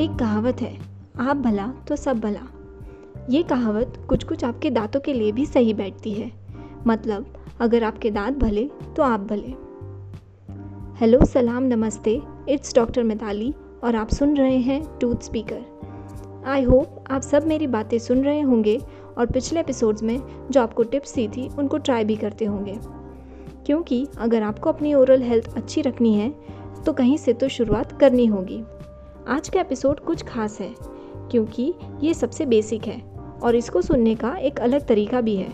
एक कहावत है, आप भला तो सब भला। ये कहावत कुछ कुछ आपके दांतों के लिए भी सही बैठती है। मतलब अगर आपके दांत भले तो आप भले। हेलो, सलाम, नमस्ते, इट्स डॉक्टर मिताली और आप सुन रहे हैं टूथ स्पीकर। आई होप आप सब मेरी बातें सुन रहे होंगे और पिछले एपिसोड्स में जो आपको टिप्स दी थी, उनको ट्राई भी करते होंगे। क्योंकि अगर आपको अपनी ओरल हेल्थ अच्छी रखनी है तो कहीं से तो शुरुआत करनी होगी। आज का एपिसोड कुछ खास है, क्योंकि ये सबसे बेसिक है और इसको सुनने का एक अलग तरीका भी है।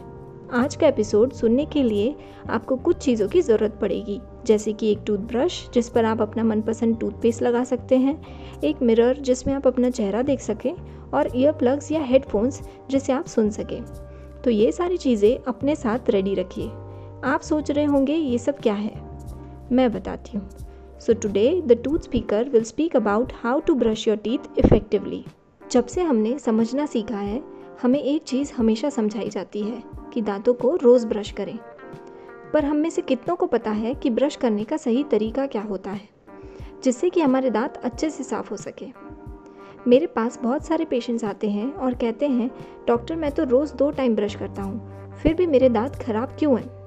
आज का एपिसोड सुनने के लिए आपको कुछ चीज़ों की ज़रूरत पड़ेगी, जैसे कि एक टूथब्रश, जिस पर आप अपना मनपसंद टूथपेस्ट लगा सकते हैं, एक मिरर, जिसमें आप अपना चेहरा देख सकें, और ईयर या हेडफोन्स जिसे आप सुन सकें। तो ये सारी चीज़ें अपने साथ रेडी रखिए। आप सोच रहे होंगे, ये सब क्या है? मैं बताती हूँ। So today, the tooth speaker will speak about how to brush your teeth effectively. जब से हमने समझना सीखा है, हमें एक चीज़ हमेशा समझाई जाती है कि दांतों को रोज़ ब्रश करें। पर हम में से कितनों को पता है कि ब्रश करने का सही तरीका क्या होता है, जिससे कि हमारे दांत अच्छे से साफ़ हो सके? मेरे पास बहुत सारे पेशेंट्स आते हैं और कहते हैं, डॉक्टर, मैं तो रोज़ दो टाइम ब्रश करता हूँ, फिर भी मेरे दांत खराब क्यों हैं?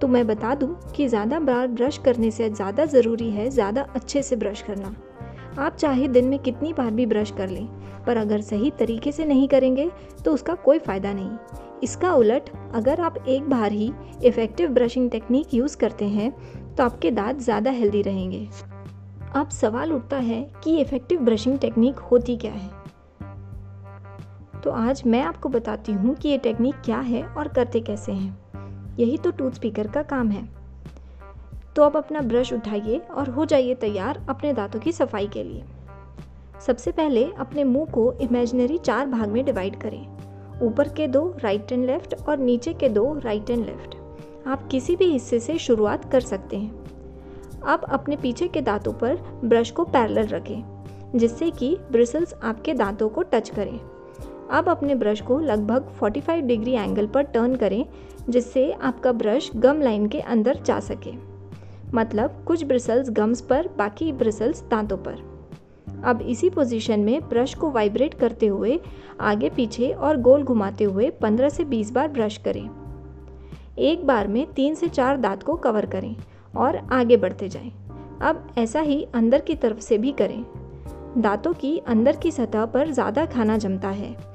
तो मैं बता दूँ कि ज़्यादा बार ब्रश करने से ज़्यादा ज़रूरी है ज़्यादा अच्छे से ब्रश करना। आप चाहे दिन में कितनी बार भी ब्रश कर लें, पर अगर सही तरीके से नहीं करेंगे तो उसका कोई फ़ायदा नहीं। इसका उलट, अगर आप एक बार ही इफ़ेक्टिव ब्रशिंग टेक्निक यूज़ करते हैं तो आपके दांत ज़्यादा हेल्दी रहेंगे। अब सवाल उठता है कि इफ़ेक्टिव ब्रशिंग टेक्निक होती क्या है? तो आज मैं आपको बताती हूँ कि ये टेक्निक क्या है और करते कैसे हैं। यही तो टूथ स्पीकर का काम है। तो अब अपना ब्रश उठाइए और हो जाइए तैयार अपने दांतों की सफ़ाई के लिए। सबसे पहले अपने मुँह को इमेजिनरी चार भाग में डिवाइड करें। ऊपर के दो राइट एंड लेफ़्ट और नीचे के दो राइट एंड लेफ़्ट आप किसी भी हिस्से से शुरुआत कर सकते हैं। अब अपने पीछे के दांतों पर ब्रश को पैरेलल रखें, जिससे कि ब्रिसल्स आपके दांतों को टच करें। अब अपने ब्रश को लगभग 45 डिग्री एंगल पर टर्न करें, जिससे आपका ब्रश गम लाइन के अंदर जा सके। मतलब कुछ ब्रिसल्स गम्स पर, बाकी ब्रिसल्स दांतों पर। अब इसी पोजीशन में ब्रश को वाइब्रेट करते हुए, आगे पीछे और गोल घुमाते हुए 15 से 20 बार ब्रश करें। एक बार में तीन से चार दांत को कवर करें और आगे बढ़ते जाएँ। अब ऐसा ही अंदर की तरफ़ से भी करें। दांतों की अंदर की सतह पर ज़्यादा खाना जमता है।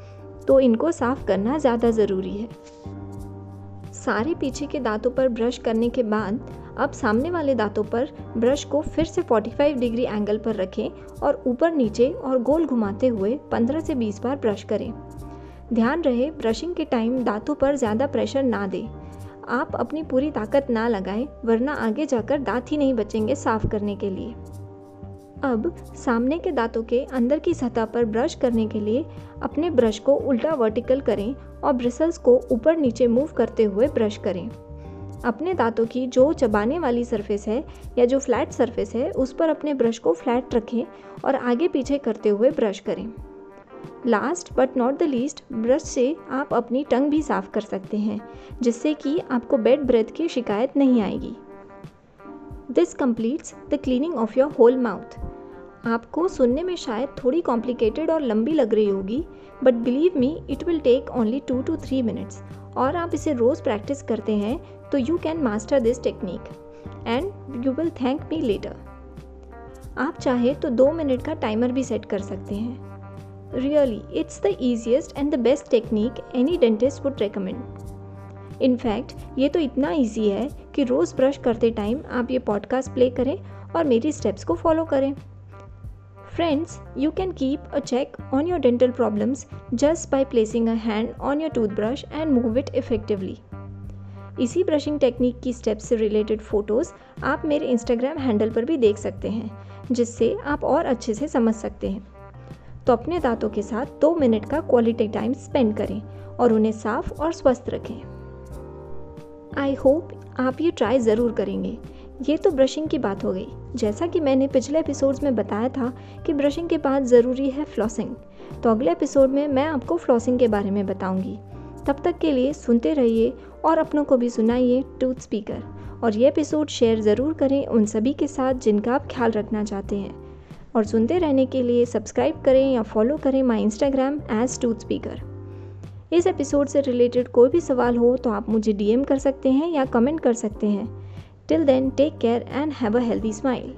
तो इनको साफ़ करना ज़्यादा ज़रूरी है। सारे पीछे के दांतों पर ब्रश करने के बाद अब सामने वाले दांतों पर ब्रश को फिर से 45 डिग्री एंगल पर रखें और ऊपर नीचे और गोल घुमाते हुए 15 से 20 बार ब्रश करें। ध्यान रहे, ब्रशिंग के टाइम दांतों पर ज़्यादा प्रेशर ना दें। आप अपनी पूरी ताकत ना लगाएँ, वरना आगे जाकर दांत ही नहीं बचेंगे साफ़ करने के लिए। अब सामने के दांतों के अंदर की सतह पर ब्रश करने के लिए अपने ब्रश को उल्टा वर्टिकल करें और ब्रिसल्स को ऊपर नीचे मूव करते हुए ब्रश करें। अपने दांतों की जो चबाने वाली सरफेस है या जो फ्लैट सरफेस है, उस पर अपने ब्रश को फ्लैट रखें और आगे पीछे करते हुए ब्रश करें। Last but not the least brush से आप अपनी टंग भी साफ़ कर सकते हैं, जिससे कि आपको बेड ब्रेथ की शिकायत नहीं आएगी। This completes the cleaning of your whole mouth आपको सुनने में शायद थोड़ी कॉम्प्लिकेटेड और लंबी लग रही होगी but believe me it will take only two two three minutes और आप इसे रोज़ प्रैक्टिस करते हैं तो you can master this technique and you will thank me later आप चाहे तो दो मिनट का टाइमर भी सेट कर सकते हैं. Really it's the easiest and the best technique any dentist would recommend in fact ये तो इतना ईजी है कि रोज़ ब्रश करते टाइम आप ये पॉडकास्ट प्ले करें और मेरी स्टेप्स को फॉलो करें. Friends, you can keep a check on your dental problems just by placing a hand on your toothbrush and move it effectively. इसी ब्रशिंग टेक्निक की स्टेप से रिलेटेड फ़ोटोज़ आप मेरे इंस्टाग्राम हैंडल पर भी देख सकते हैं जिससे आप और अच्छे से समझ सकते हैं। तो अपने दांतों के साथ दो मिनट का क्वालिटी टाइम स्पेंड करें और उन्हें साफ़ और स्वस्थ रखें। आई होप आप ये ट्राई ज़रूर करेंगे। ये तो ब्रशिंग की बात हो गई। जैसा कि मैंने पिछले एपिसोड्स में बताया था कि ब्रशिंग के बाद ज़रूरी है फ्लॉसिंग तो अगले एपिसोड में मैं आपको फ्लॉसिंग के बारे में बताऊँगी। तब तक के लिए सुनते रहिए और अपनों को भी सुनाइए टूथ स्पीकर और ये एपिसोड शेयर ज़रूर करें उन सभी के साथ जिनका आप ख्याल रखना चाहते हैं। और सुनते रहने के लिए सब्सक्राइब करें या फॉलो करें my Instagram as tooth speaker इस एपिसोड से रिलेटेड कोई भी सवाल हो तो आप मुझे डीएम कर सकते हैं या कमेंट कर सकते हैं। Till then, take care and have a healthy smile.